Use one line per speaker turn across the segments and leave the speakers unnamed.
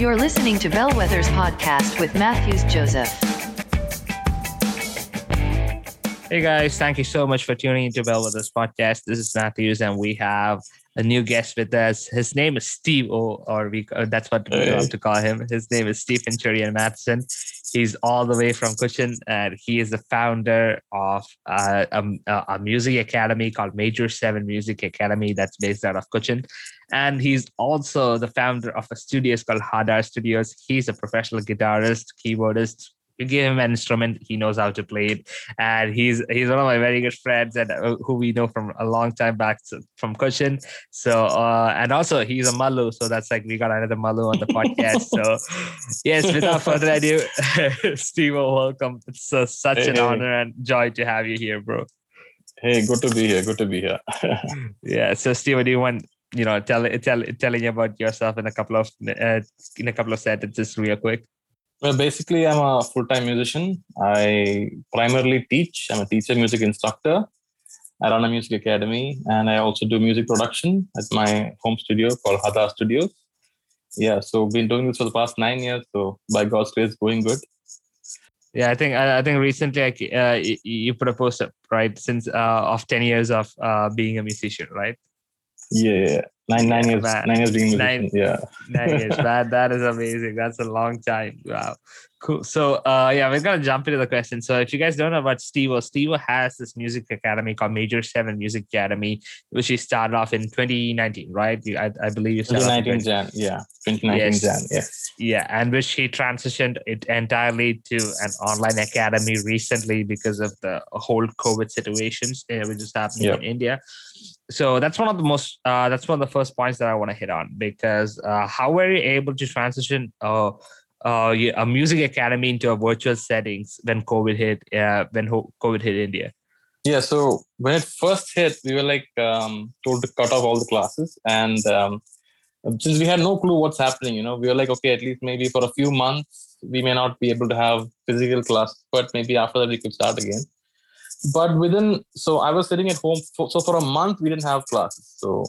You're listening to Bellwether's podcast with Matthews Joseph.
Hey guys, thank you so much for tuning into Bellwether's podcast. This is Matthews, and we have a new guest with us. His name is Steve O, or we uh, that's what we
Hey.
love to call him. His name is Stephen Cherian Matheson. He's all the way from Cochin, and he is the founder of uh, a, a music academy called Major Seven Music Academy that's based out of Cochin. And he's also the founder of a studio called Hadar Studios. He's a professional guitarist, keyboardist. You give him an instrument, he knows how to play it and he's he's one of my very good friends and uh, who we know from a long time back so- from Cochin. So uh, and also he's a Malu, so that's like we got another Malu on the podcast. so yes, without further ado, Steve, welcome. It's uh, such
Hey,
an
hey.
honor and joy to have you here, bro.
Hey, good to be here. Good to be here.
Yeah. So Steve, do you want you know tell tell telling about yourself in a couple of uh, in a couple of sentences, real quick?
Well, basically, I'm a full-time musician. I primarily teach. I'm a teacher, music instructor. I run a music academy, and I also do music production at my home studio called Hadar Studios. Yeah, so been doing this for the past nine years. So by God's grace, going good.
Yeah, I think I, I think recently like, uh, you, put a post up right since uh, of ten years of uh, being a musician, right?
Yeah. Nine nine
Yeah,
years,
man.
nine years being
Nine-
musician. Yeah.
Nine years. That that is amazing. That's a long time. Wow. Cool. So uh yeah, we're gonna jump into the question. So if you guys don't know about Steve, Steve has this music academy called Major Seven Music Academy, which he started off in 2019, right? I, I believe you started off in
2019 Jan. Yeah, 2019
Yes.
Jan. Yes.
yeah, and which he transitioned it entirely to an online academy recently because of the whole COVID situations uh, which is happening
Yep.
in India. So that's one of the most uh, that's one of the first points that I want to hit on because uh, how were you able to transition uh, uh, a music academy into a virtual settings when COVID hit uh, when COVID hit India?
Yeah, so when it first hit, we were like um, told to cut off all the classes, and um, since we had no clue what's happening, you know, we were like, okay, at least maybe for a few months we may not be able to have physical class, but maybe after that we could start again. But within, so I was sitting at home, for, so for a month we didn't have classes, so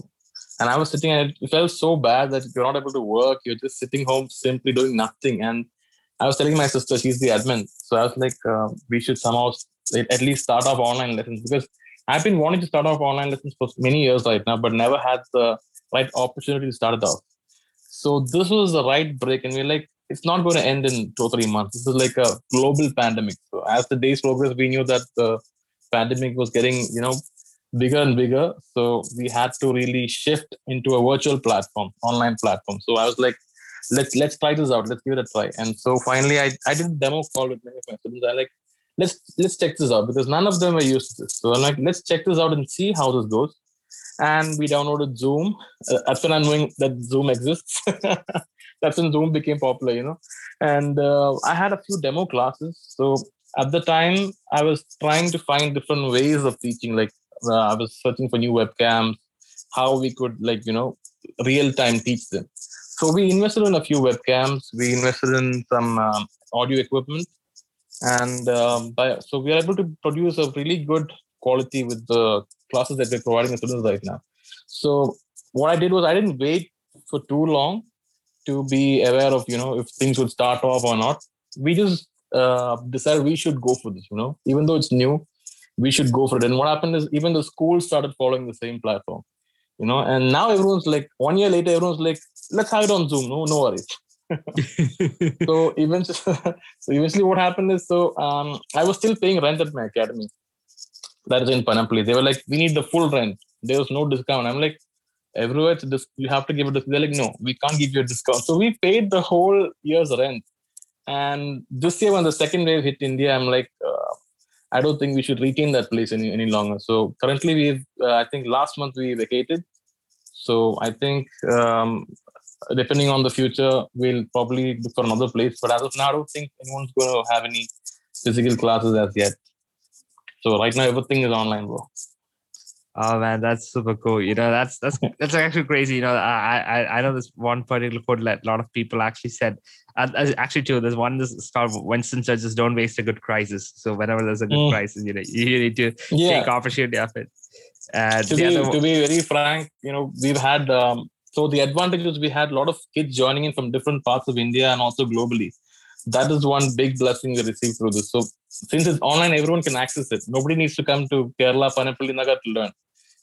and I was sitting and it felt so bad that you're not able to work, you're just sitting home simply doing nothing, and I was telling my sister, she's the admin, so I was like, uh, we should somehow at least start off online lessons because I've been wanting to start off online lessons for many years right now, but never had the right opportunity to start it off. So this was the right break, and we're like, it's not going to end in two or three months. This is like a global pandemic. So as the days progressed, we knew that the pandemic was getting, you know, bigger and bigger. So we had to really shift into a virtual platform, online platform. So I was like, let's let's try this out. Let's give it a try. And so finally, I I did a demo call with many of my students. I like let's let's check this out because none of them are used to this. So I'm like, let's check this out and see how this goes. And we downloaded Zoom. Uh, that's when I'm knowing that Zoom exists. that's when Zoom became popular, you know. And uh, I had a few demo classes. So at the time, I was trying to find different ways of teaching. Like uh, I was searching for new webcams, how we could like you know real time teach them. So we invested in a few webcams. We invested in some um, audio equipment and um, by, so we are able to produce a really good quality with the classes that we're providing the students right now so what i did was i didn't wait for too long to be aware of you know if things would start off or not we just uh, decided we should go for this you know even though it's new we should go for it and what happened is even the schools started following the same platform you know and now everyone's like one year later everyone's like let's have it on zoom no no worries so eventually, so eventually, what happened is, so um, I was still paying rent at my academy. That is in Panampilly. They were like, we need the full rent. There was no discount. I'm like, everywhere it's dis- you have to give a. They're like, no, we can't give you a discount. So we paid the whole year's rent. And this year, when the second wave hit India, I'm like, uh, I don't think we should retain that place any, any longer. So currently, we've, uh, I think last month we vacated. So I think um, depending on the future, we'll probably look for another place. But as of now, I don't think anyone's going to have any physical classes as yet. So right now, everything is online, bro.
Oh man, that's super cool. You know, that's that's that's actually crazy. You know, I I I know this one particular quote that a lot of people actually said. And uh, actually, too, there's one this is called Winston Churchill: "Don't waste a good crisis." So whenever there's a good
Mm.
crisis, you know, you need to
Yeah.
take opportunity of it. And
To be,
other
to be very frank, you know, we've had um, so the advantage is we had a lot of kids joining in from different parts of India and also globally. That is one big blessing we received through this. So since it's online, everyone can access it. Nobody needs to come to Kerala, Panampilly Nagar to learn.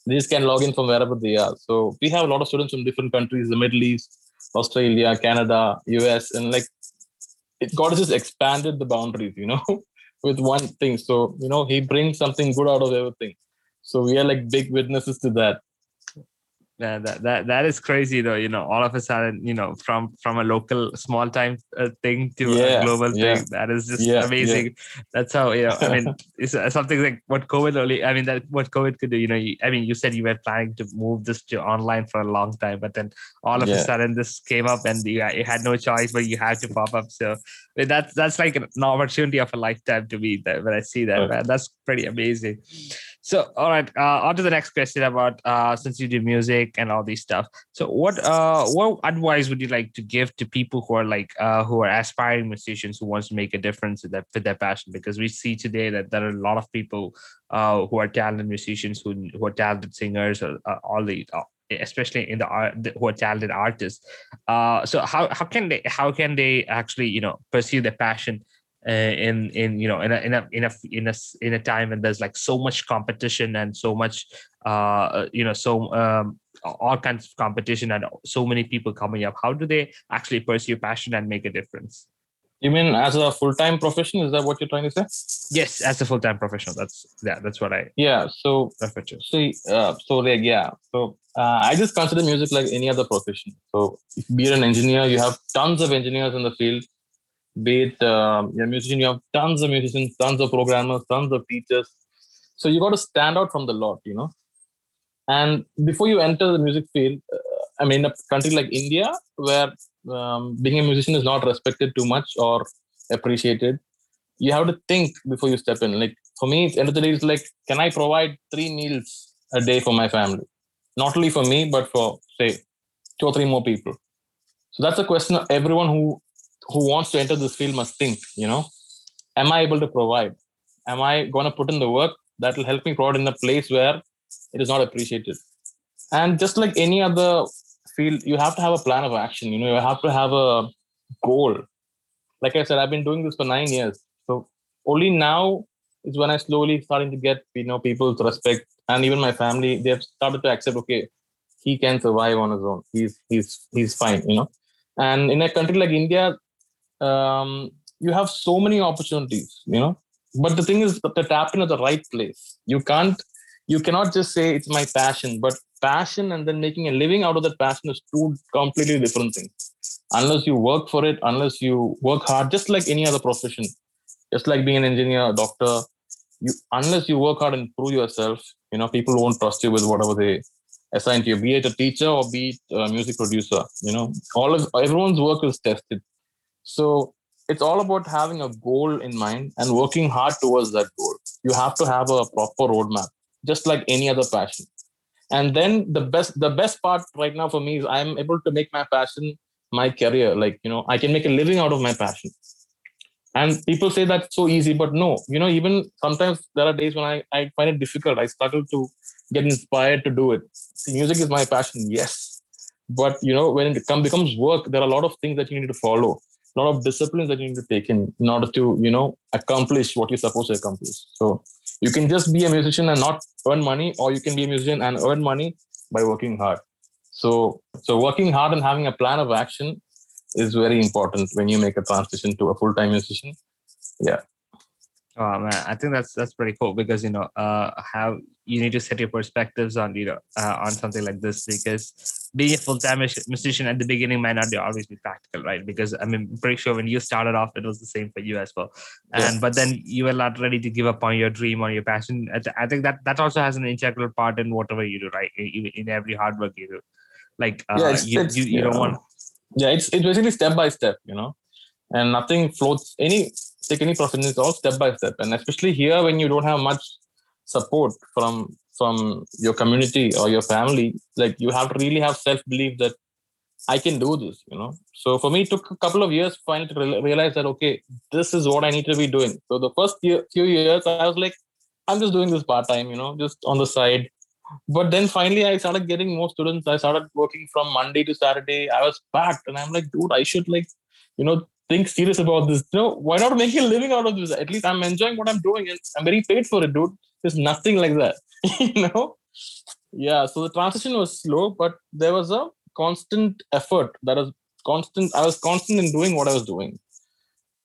They just can log in from wherever they are. So we have a lot of students from different countries, the Middle East, Australia, Canada, US, and like it, God has just expanded the boundaries, you know, with one thing. So, you know, he brings something good out of everything. So we are like big witnesses to that
yeah that, that that is crazy though you know all of a sudden you know from from a local small time uh, thing to
Yeah,
a global
yeah.
thing that is just
Yeah,
amazing. that's how you know i mean it's uh, something like what covid only i mean that what covid could do you know you, i mean you said you were planning to move this to online for a long time but then all of a sudden this came up and you, you had no choice but you had to pop up. So I mean, that's that's like an opportunity of a lifetime to me that when i see that
Right.
man. That's pretty amazing so, all right, uh, on to the next question about uh, since you do music and all these stuff. So, what uh, what advice would you like to give to people who are like uh, who are aspiring musicians who wants to make a difference with that with their passion? Because we see today that there are a lot of people uh, who are talented musicians who who are talented singers or uh, all the. Uh, especially in the art who are talented artists uh so how how can they how can they actually you know pursue their passion uh, in in you know in a in a in a in a in a time when there's like so much competition and so much uh you know so um all kinds of competition and so many people coming up how do they actually pursue passion and make a difference
You mean as a full time profession? Is that what you're trying to say?
yes as a full-time professional that's yeah that's what i
Yeah. So,
refer to
see, uh, so like, yeah. So, uh, I just consider music like any other profession. So, if you're an engineer, you have tons of engineers in the field. Be it um, you're a musician, you have tons of musicians, tons of programmers, tons of teachers. So, you got to stand out from the lot, you know. And before you enter the music field, uh, I mean, a country like India, where um, being a musician is not respected too much or appreciated, you have to think before you step in. Like for me, it's end of the day, it's like, can I provide three meals a day for my family? Not only for me, but for say two or three more people. So that's a question everyone who who wants to enter this field must think. You know, am I able to provide? Am I going to put in the work that will help me provide in a place where it is not appreciated? And just like any other field, you have to have a plan of action. You know, you have to have a goal. Like I said, I've been doing this for nine years. So only now is when I slowly starting to get you know people's respect and even my family. They've started to accept. Okay, he can survive on his own. He's he's he's fine. You know. And in a country like India, um, you have so many opportunities. You know. But the thing is that to tap into the right place. You can't. You cannot just say it's my passion, but passion and then making a living out of that passion is two completely different things unless you work for it, unless you work hard, just like any other profession, just like being an engineer, a doctor, you unless you work hard and prove yourself, you know, people won't trust you with whatever they assign to you, be it a teacher or be it a music producer. You know, all of everyone's work is tested. So it's all about having a goal in mind and working hard towards that goal. You have to have a proper roadmap, just like any other passion. And then the best the best part right now for me is I'm able to make my passion my career. Like you know i can make a living out of my passion. And people say that's so easy but no you know even sometimes there are days when i, I find it difficult. I struggle to get inspired to do it. See, music is my passion yes. But you know when it come, becomes work there are a lot of things that you need to follow lot of disciplines that you need to take in in order to you know accomplish what you're supposed to accomplish. So you can just be a musician and not earn money or you can be a musician and earn money by working hard. So, so working hard and having a plan of action is very important when you make a transition to a full-time musician.
Oh man, I think that's that's pretty cool because you know uh how you need to set your perspectives on you know uh, on something like this because being a full-time musician at the beginning might not be always be practical, right? Because I mean, I'm pretty sure when you started off, it was the same for you as well.
Yeah.
And but then you were not ready to give up on your dream or your passion. I, think that that also has an integral part in whatever you do, right? In, in every hard work you do. Like uh,
Yeah, it's-
you,
it's-
you you don't
yeah.
want
Yeah, it's it's basically step by step, you know, and nothing floats. Any take any profession, it's all step by step, and especially here when you don't have much support from from your community or your family, like you have to really have self belief that I can do this, you know. So for me, it took a couple of years finally to realize that okay, this is what I need to be doing. So the first few years, I was like, I'm just doing this part time, you know, just on the side, but then finally I started getting more students. I started working from Monday to Saturday. I was packed, and I'm like, dude, I should like, you know, think serious about this. You know, why not make a living out of this? At least I'm enjoying what I'm doing, and I'm very paid for it, dude. There's nothing like that, you know. Yeah, so the transition was slow, but there was a constant effort. That was constant. I was constant in doing what I was doing,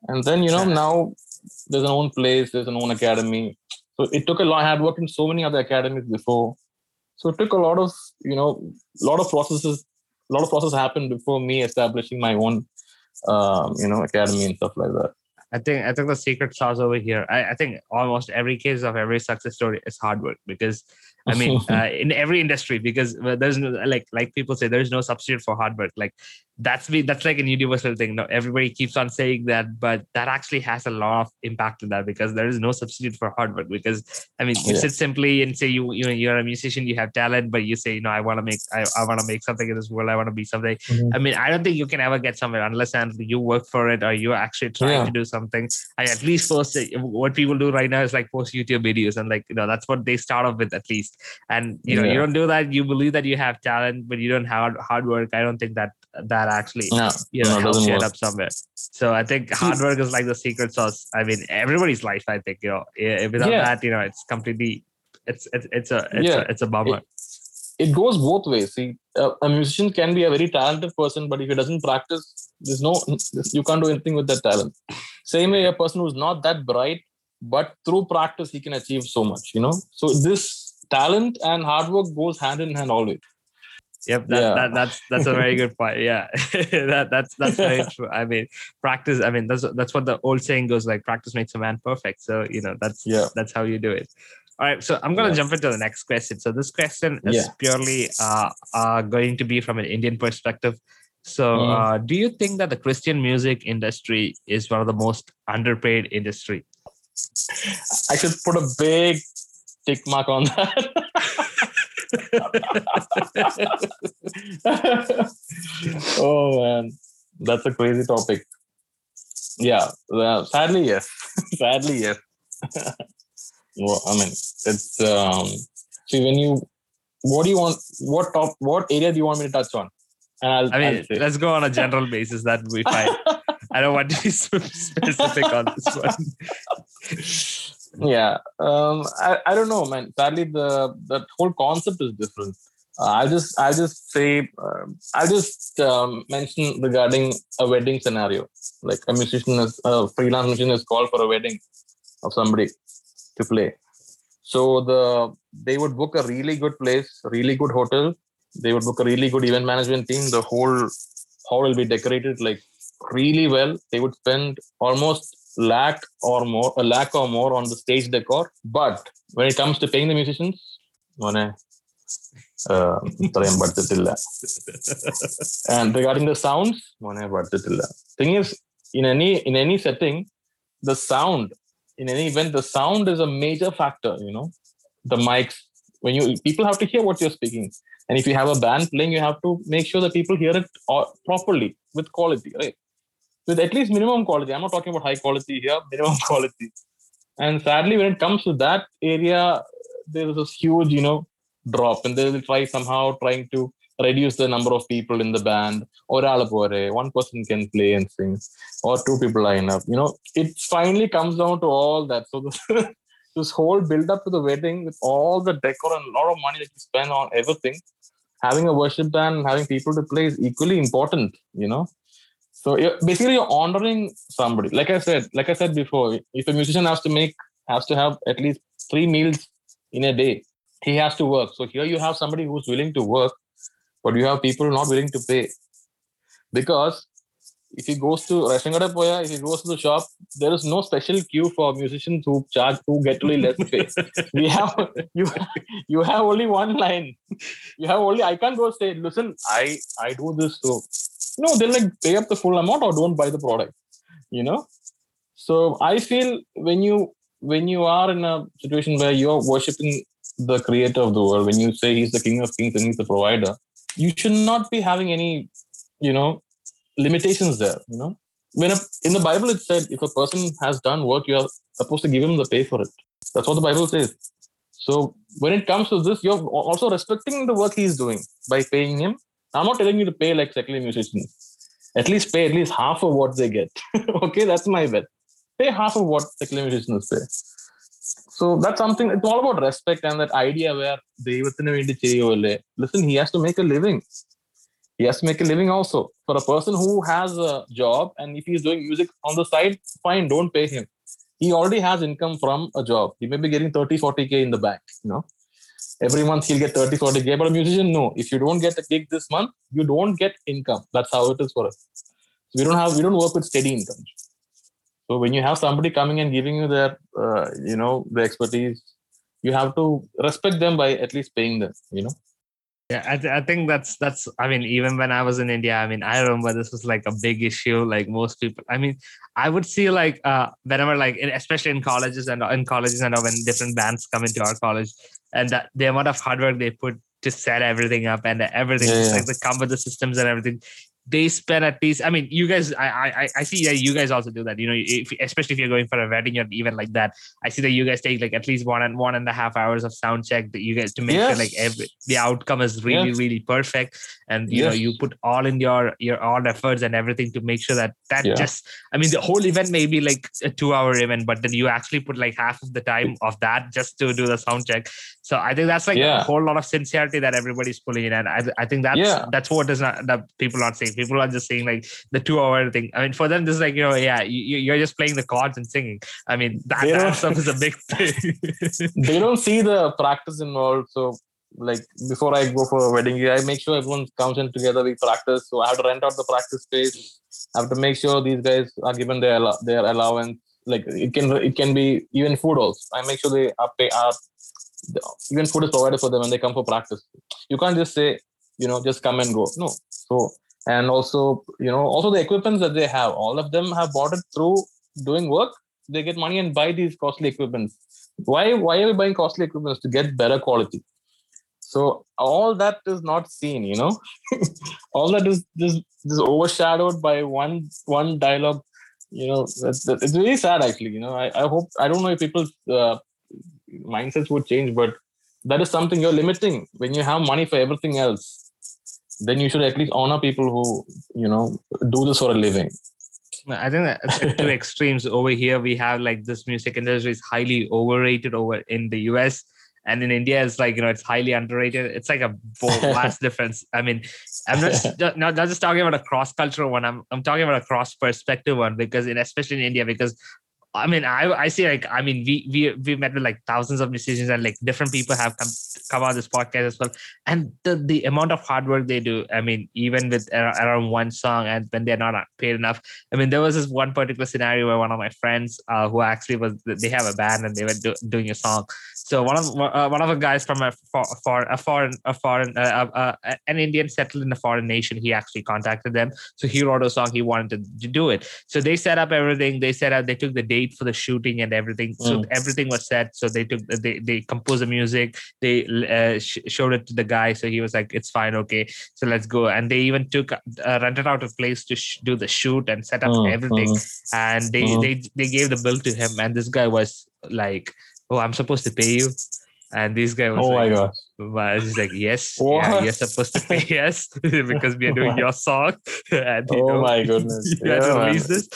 and then you know now there's an own place, there's an own academy. So it took a lot. I had worked in so many other academies before, so it took a lot of you know, a lot of processes. A lot of process happened before me establishing my own, um, you know, academy and stuff like that.
I think I think the secret sauce over here. I, I think almost every case of every success story is hard work because I mean, uh, in every industry, because there's no like like people say, there's no substitute for hard work. Like that's me. That's like a universal thing. No, everybody keeps on saying that, but that actually has a lot of impact in that because there is no substitute for hard work. Because I mean, you yeah. sit simply and say you you know you're a musician, you have talent, but you say, you know, I want to make I, I want to make something in this world. I want to be something. Mm-hmm. I mean, I don't think you can ever get somewhere unless and you work for it or you're actually trying yeah. to do something. I at least post what people do right now is like post YouTube videos and like you know that's what they start off with at least. And you know, yeah. you don't do that. You believe that you have talent, but you don't have hard work. I don't think that that actually no, you know no, helps you end up somewhere. So I think hard work is like the secret sauce. I mean, everybody's life. I think you know, without yeah. that, you know, it's completely it's it's, it's a it's yeah. a it's a bummer.
It, it goes both ways. See, a, a musician can be a very talented person, but if he doesn't practice, there's no you can't do anything with that talent. Same way, a person who's not that bright, but through practice he can achieve so much. You know, so this talent and hard work goes hand in hand always.
Yep, that, yeah. that, that's that's a very good point. Yeah, that that's that's very true. I mean, practice. I mean, that's that's what the old saying goes like. Practice makes a man perfect. So you know, that's yeah, that's how you do it. All right, so I'm going to yeah. jump into the next question. So this question is yeah. purely uh, uh, going to be from an Indian perspective. So, mm. uh, do you think that the Christian music industry is one of the most underpaid industry?
I should put a big tick mark on that. oh man, that's a crazy topic. Yeah, well, sadly yes, sadly yes. well, I mean, it's um. See, when you, what do you want? What top? What area do you want me to touch on?
And I'll, I mean, I'll let's go on a general basis. That would be fine. I don't want to be specific on this
one. Yeah, um, I, I don't know, man. Sadly, the that whole concept is different. Uh, I'll just I'll just say uh, I'll just um, mention regarding a wedding scenario. Like a musician is a freelance musician is called for a wedding of somebody to play. So the they would book a really good place, really good hotel. They would book a really good event management team. The whole hall will be decorated like really well. They would spend almost Lakh or more, a lakh or more on the stage decor. But when it comes to paying the musicians, and regarding the sounds thing is in any പഠിച്ചിട്ടില്ല thing is in any in any setting the sound in any event the sound is a major when you people have to hear what you're speaking. And if you have a band playing you have to make sure that people hear it uh, properly with quality right? With at least minimum quality. I'm not talking about high quality here minimum quality. And sadly when it comes to that area there is a huge you know drop. And they will try somehow trying to reduce the number of people in the band. or one person can play and sing. Or two people line up you know. It finally comes down to all that. So this, this whole build up to the wedding with all the decor and a lot of money that you spend on everything having a worship band and having people to play is equally important you know so basically you're honoring somebody like i said like i said before if a musician has to make has to have at least three meals in a day he has to work. So here you have somebody who's willing to work, but you have people not willing to pay. Because if he goes to Poya, if he goes to the shop, there is no special queue for musicians who charge who get really less pay. we have you you have only one line. You have only I can't go say, listen, I I do this so no, they'll like pay up the full amount or don't buy the product. You know? So I feel when you when you are in a situation where you're worshiping the creator of the world, when you say he's the king of kings and he's the provider, you should not be having any, you know, limitations there. You know, when a, in the Bible it said if a person has done work, you are supposed to give him the pay for it. That's what the Bible says. So when it comes to this, you're also respecting the work he's doing by paying him. I'm not telling you to pay like secular musicians. At least pay at least half of what they get. okay, that's my bet. Pay half of what secular musicians pay. So that's something. It's all about respect and that idea where ദൈവത്തിന് വേണ്ടി ചെയ്യുമല്ലേ listen he has to make a living he has to make a living also for a person who has a job and if he's doing music on the side fine don't pay him he already has income from a job he may be getting 30 40k in the bank you know every month he'll get 30 40k but a musician no. If you don't get a gig this month you don't get income. That's how it is for us. So we don't have we don't work with steady income. So when you have somebody coming and giving you their uh, you know the expertise you have to respect them by at least paying them you know
Yeah, I, th- I think that's that's. I mean, even when I was in India, I mean, I remember this was like a big issue. Like most people, I mean, I would see like uh whenever like in, especially in colleges and in colleges and when different bands come into our college, and that the amount of hard work they put to set everything up and everything,
Yeah, yeah.
like the come with the systems and everything. They spend at least. I mean, you guys. I I I- see that you guys also do that. You know, if, especially if you're going for a wedding or even like that. I see that you guys take like at least one and one and a half hours of sound check that you guys to make sure like every the outcome is really really perfect and you know you put all in your your all efforts and everything to make sure that that just i mean the whole event may be like a two hour event but then you actually put like half of the time of that just to do the sound check so i think that's like a whole lot of sincerity that everybody's pulling in and i, I think that's
Yeah.
that's what is not that people aren't saying people are just saying like the two hour thing i mean for them this is like you know yeah you, you're just playing the chords and singing i mean that, that stuff is a big thing
they don't see the practice involved. So, like before I go for a wedding, I make sure everyone comes in together. We practice. So I have to rent out the practice space. I have to make sure these guys are given their their allowance. Like it can it can be even food also. I make sure they are pay are even food is provided for them when they come for practice. You can't just say you know just come and go. No. So and also you know also the equipments that they have. All of them have bought it through doing work. They get money and buy these costly equipments why why are we buying costly equipment to get better quality so all that is not seen you know all that is just just overshadowed by one one dialogue you know that, it's really sad actually you know i, I hope i don't know if people uh, mindsets would change but that is something you're limiting when you have money for everything else then you should at least honor people who you know do this for a living
I think that it's two extremes. Over here, we have like this music industry is highly overrated over in the US, and in India, it's like you know it's highly underrated. It's like a vast difference. I mean, I'm not not, not just talking about a cross cultural one. I'm I'm talking about a cross perspective one because in especially in India because. I mean, I I see like I mean we we we met with like thousands of musicians and like different people have come come on this podcast as well, and the the amount of hard work they do. I mean, even with around one song and when they're not paid enough, I mean, there was this one particular scenario where one of my friends, uh, who actually was, they have a band and they were do, doing a song. So one of uh, one of the guys from a for, for a foreign a foreign uh, uh, uh, an Indian settled in a foreign nation, he actually contacted them. So he wrote a song. He wanted to, do it. So they set up everything. They set up. They took the for the shooting and everything. So
Mm.
everything was set. So they took they they composed the music. They uh, sh- showed it to the guy. So he was like, "It's fine, okay." So let's go. And they even took uh, rented out a place to sh- do the shoot and set up
Mm,
everything
mm.
and they
Mhm.
they they gave the bill to him and this guy was like oh i'm supposed to pay you and this guy was
oh my
like,
gosh
well, he's like yes yeah, you're supposed to pay yes because we are doing your song and you
oh
know,
my goodness
you had to
Yeah, man.
release this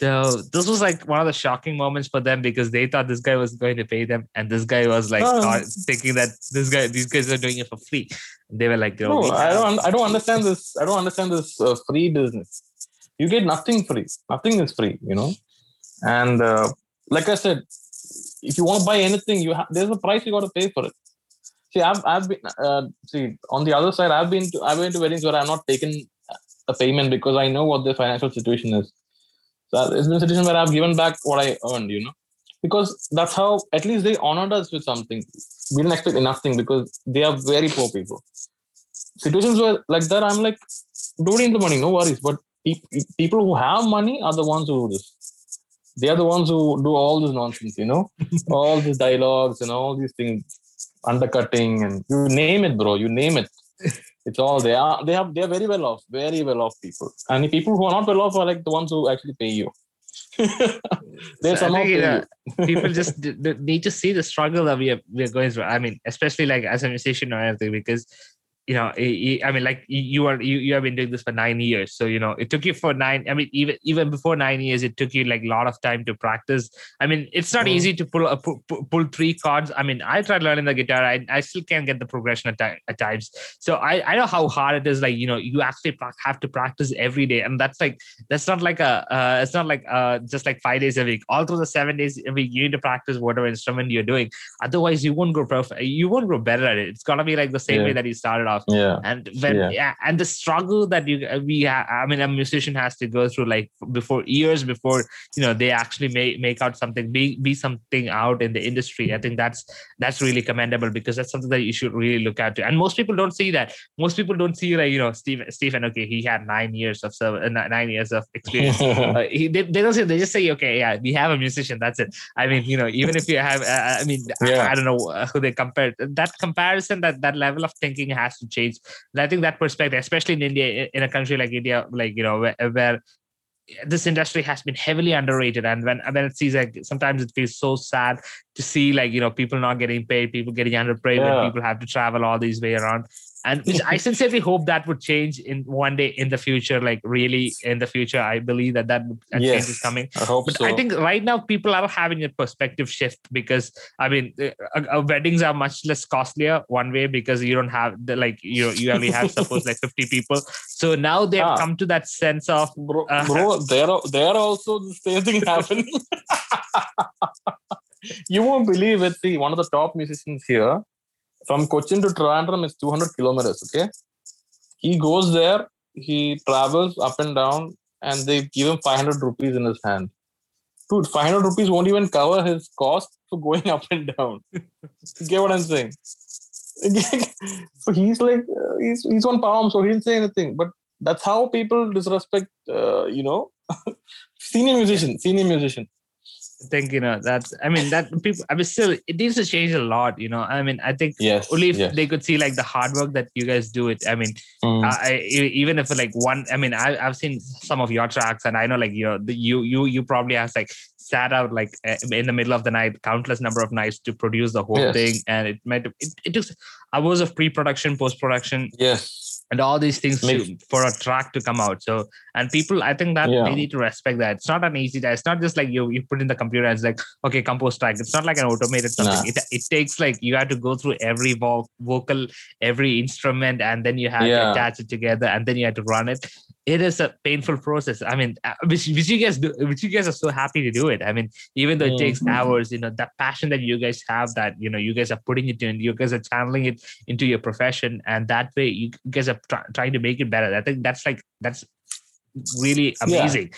so this was like one of the shocking moments for them because they thought this guy was going to pay them and this guy was like
Oh.
thought- thinking that this guy these guys are doing it for free they were like
No, I don't. I don't understand this. I don't understand this uh, free business. You get nothing free. Nothing is free. You know, and uh, like I said, if you want to buy anything, you have there's a price you got to pay for it. See, I've I've been uh, see on the other side. I've been to I've been to weddings where I've not taken a payment because I know what the financial situation is. It's been a situation where I've given back what I earned. You know, because that's how at least they honored us with something. We didn't expect nothing because they are very poor people situations where like that, I'm like, don't need the money, no worries. But pe- people who have money are the ones who do this. They are the ones who do all this nonsense, you know, all these dialogues and all these things, undercutting and you name it, bro. You name it. It's all they are. They have. They are very well off. Very well off people. And the people who are not well off are like the ones who actually pay you. they somehow pay
know,
you.
people just need to see the struggle that we are we are going through. I mean, especially like as a musician or anything, because you know, i- mean, like you are you, you have been doing this for nine years, so you know, it took you for nine. I mean, even even before nine years, it took you like a lot of time to practice. I mean, it's not
Mhm.
easy to pull a pull, pull- three chords. I mean, I tried learning the guitar. I, I still can't get the progression at, at times. So I I know how hard it is. Like you know, you actually have to practice every day, and that's like that's not like a uh, it's not like uh just like five days a week. All through the seven days a week, you need to practice whatever instrument you're doing. Otherwise, you won't grow perfect. You won't grow better at it. It's gonna be like the same
Yeah.
way that you started off.
Yeah.
And when
Yeah.
yeah. and the struggle that you uh, we ha- I mean a musician has to go through like before years before you know they actually make make out something be be something out in the industry. I think that's that's really commendable because that's something that you should really look at. And most people don't see that. Most people don't see like you know Stephen Stephen. Okay, he had nine years of serv- uh, nine years of experience uh, he, they, they don't say they just say okay yeah we have a musician that's it i mean you know even if you have uh, i mean I-
Yeah.
I, don't know uh, who they compare that comparison that that level of thinking has to change. And i think that perspective especially in india in a country like india like you know where, where this industry has been heavily underrated. And when when it sees like sometimes it feels so sad to see like you know people not getting paid people getting underpaid
Yeah.
when people have to travel all these way around and which I sincerely hope that would change in one day in the future. Like really in the future, I believe that that, that change is coming.
I hope
But
so.
I think right now people are having a perspective shift because I mean, uh, uh, weddings are much less costlier one way because you don't have the like you you only have suppose like fifty people. So now they've
Ah.
come to that sense of
bro,
uh,
bro there are there also the same thing happening you won't believe it see one of the top musicians here from cochin to trivandrum is 200 kilometers okay? He goes there he travels up and down and they give him 500 rupees in his hand. Dude 500 rupees won't even cover his cost for going up and down. Get what i'm saying? So he's like uh, he's he's on palm so he didn't say anything. But that's how people disrespect uh, you know senior musician senior musician
think you know that's I mean that people I mean still it needs to change a lot. You know I mean I think
yes
only if
yes.
they could see like the hard work that you guys do it. I mean
Mm.
I, I even if like one i mean I, i've seen some of your tracks and i know like you know the, you you you probably have like sat out like uh, in the middle of the night countless number of nights to produce the whole
Yes.
thing and it might it, it took hours of pre-production post-production
yes
and all these things to, for a track to come out. So and people i think that
Yeah.
they need to respect that. It's not an easy. Task it's not just like you you put in the computer and it's like okay compose track. It's not like an automated something. It, it takes like you have to go through every vo- vocal every instrument and then you have to attach it together and then you have to run it it is a painful process. I mean uh, which, which you guys do which you guys are so happy to do it. I mean even though it takes
Mhm.
hours you know that passion that you guys have that you know you guys are putting it in you guys are channeling it into your profession and that way you guys are try- trying to make it better. I think that's like that's really
Yeah.
amazing.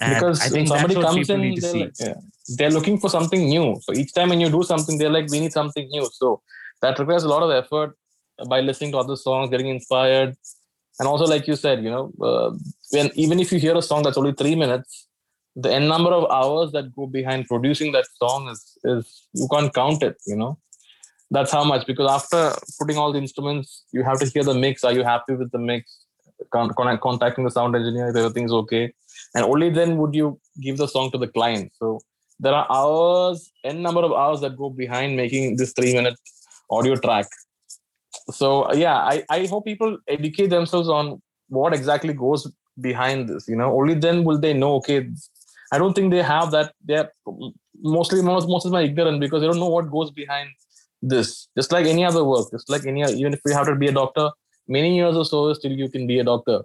And
because
i think
somebody comes in
need to
they're,
see.
like, yeah, they're looking for something new. So each time when you do something they're like we need something new. So that requires a lot of effort by listening to other songs getting inspired and also like you said you know uh, when even if you hear a song that's only three minutes the n number of hours that go behind producing that song is is you can't count it you know. That's how much because after putting all the instruments you have to hear the mix. Are you happy with the mix? Con- con- contacting the sound engineer if everything's okay. And only then would you give the song to the client. So there are hours n number of hours that go behind making this three minute audio track so yeah i i hope people educate themselves on what exactly goes behind this you know? Only then will they know okay i don't think they have that. They're mostly most, most of are ignorant because they don't know what goes behind this. Just like any other work just like any even if you have to be a doctor many years of service till you can be a doctor.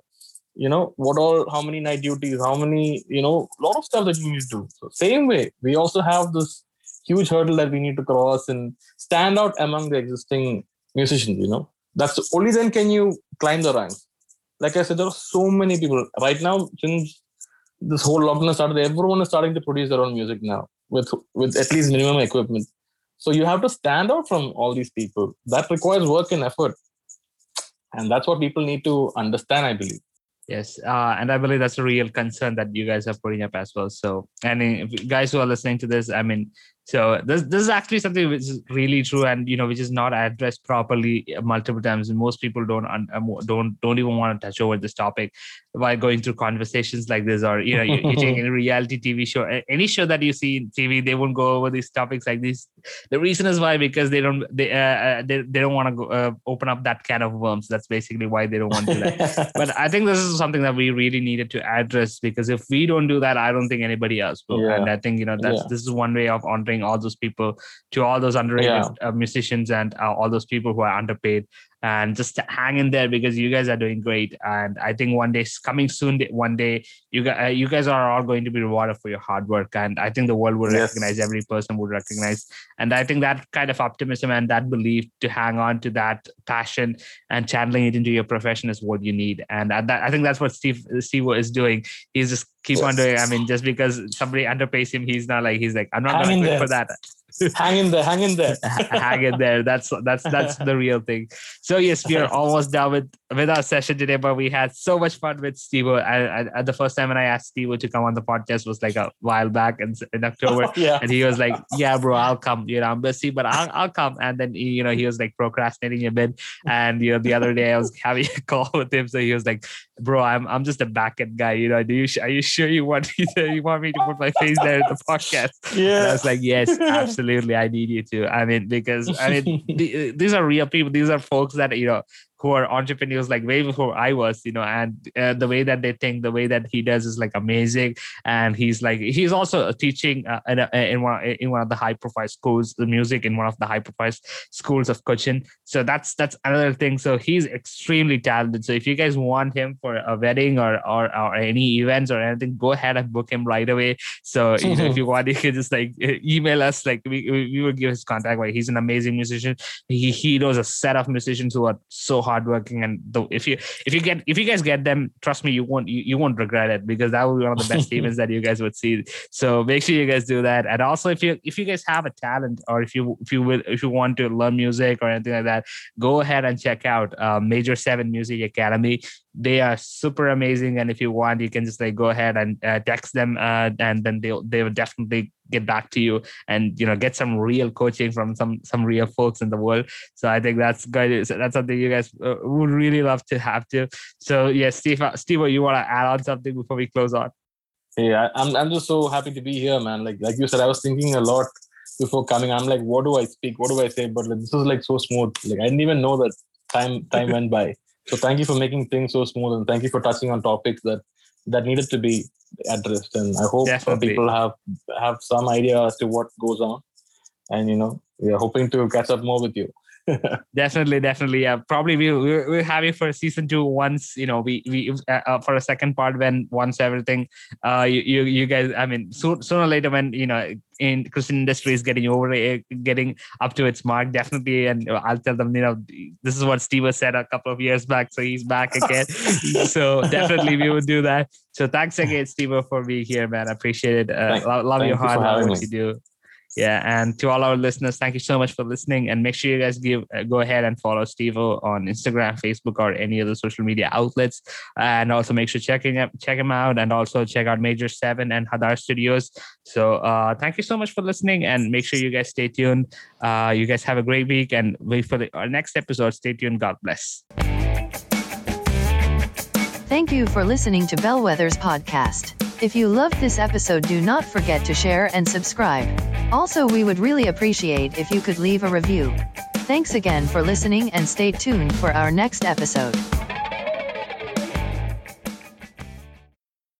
You know what all how many night duties how many you know a lot of stuff that you need to do. So same way we also have this huge hurdle that we need to cross and stand out among the existing musicians you know? That's only then can you climb the ranks. Like i said there are so many people. Right now since this whole lockdown started everyone is starting to produce their own music now with with at least minimum equipment. So you have to stand out from all these people. That requires work and effort. And that's what people need to understand i believe.
Yes, uh, and I believe that's a real concern that you guys are putting up as well. So, and if guys who are listening to this, I mean, So this this is actually something which is really true, and you know, which is not addressed properly multiple times. And most people don't um, don't don't even want to touch over this topic while going through conversations like this, or you know, you, you take any reality TV show, any show that you see in TV, they won't go over these topics like this. The reason is why because they don't they uh, uh they, they don't want to uh, open up that can of worms. That's basically why they don't want to but I think this is something that we really needed to address because if we don't do that, I don't think anybody else will. Yeah. And I think you know that's yeah. this is one way of honoring all those people to all those underrated yeah. uh, musicians and uh, all those people who are underpaid and just hang in there because you guys are doing great. And i think one day coming soon one day you guys uh, you guys are all going to be rewarded for your hard work. And i think the world will yes. recognize every person would recognize. And i think that kind of optimism and that belief to hang on to that passion and channeling it into your profession is what you need. And that, i think that's what steve steve is doing. He's just keep yes. on doing i mean just because somebody underpays him he's not like he's like i'm not going to quit for that
hang in there, hang in there,
hang in there. That's that's that's the real thing. So yes, we are almost done with with our session today, but we had so much fun with Steve. At the first time when I asked Steve to come on the podcast was like a while back in, in October, yeah. and he was like, "Yeah, bro, I'll come. You know, I'm busy, but I'll I'll come." And then you know he was like procrastinating a bit, and you know the other day I was having a call with him, so he was like, "Bro, I'm I'm just a backend guy. You know, do you are you sure you want me to you want me to put my face there in the podcast?" Yeah, and I was like, "Yes, absolutely." Absolutely i need you to. I mean because i mean uh, these are real people. These are folks that you know who are entrepreneurs like way before I was, you know, and uh, the way that they think, the way that he does is like amazing. And he's like, he's also teaching uh, in, in, one in one of the high profile schools, the music in one of the high profile schools of Cochin. So that's that's another thing. So he's extremely talented. So if you guys want him for a wedding or or, or any events or anything, go ahead and book him right away. So you know, if you want, you can just like email us. Like we we will give his contact. Like he's an amazing musician. He he knows a set of musicians who are so hard hardworking and the, if you if you get if you guys get them trust me you won't you, you won't regret it because that will be one of the best events that you guys would see. So make sure you guys do that. And also if you if you guys have a talent or if you if you will if you want to learn music or anything like that go ahead and check out uh, major seven music academy. They are super amazing. And if you want you can just like go ahead and uh, text them uh, and then they'll they will definitely get back to you and you know get some real coaching from some some real folks in the world. So i think that's good that's something you guys uh, would really love to have to so yeah steve uh, steve you want to add on something before we close on
yeah i'm, I'm just so happy to be here man. Like like you said i was thinking a lot before coming. I'm like what do i speak? What do i say? But this is like so smooth. Like i didn't even know that time time went by. So thank you for making things so smooth and thank you for touching on topics that that needed to be addressed. And I hope Definitely. people have have some idea as to what goes on. And you know, we are hoping to catch up more with you.
definitely definitely yeah. Probably we we'll, we'll have it for season two once you know we we uh, uh, for a second part when once everything uh you you, you guys i mean so, sooner or later when you know in christian industry is getting over uh, getting up to its mark definitely. And i'll tell them you know this is what steve said a couple of years back so he's back again. So definitely we would do that. So thanks again steve for being here man. I appreciate it. Uh, love, love your heart love what you do yeah and to all our listeners thank you so much for listening and make sure you guys give uh, go ahead and follow steve on instagram facebook or any other social media outlets and also make sure checking up check him out and also check out major seven and hadar studios. So uh, thank you so much for listening and make sure you guys stay tuned. Uh, you guys have a great week and wait for the, our next episode. Stay tuned. God bless.
Thank you for listening to bellwether's podcast if you loved this episode do not forget to share and subscribe. Also we would really appreciate if you could leave a review. Thanks again for listening and stay tuned for our next episode.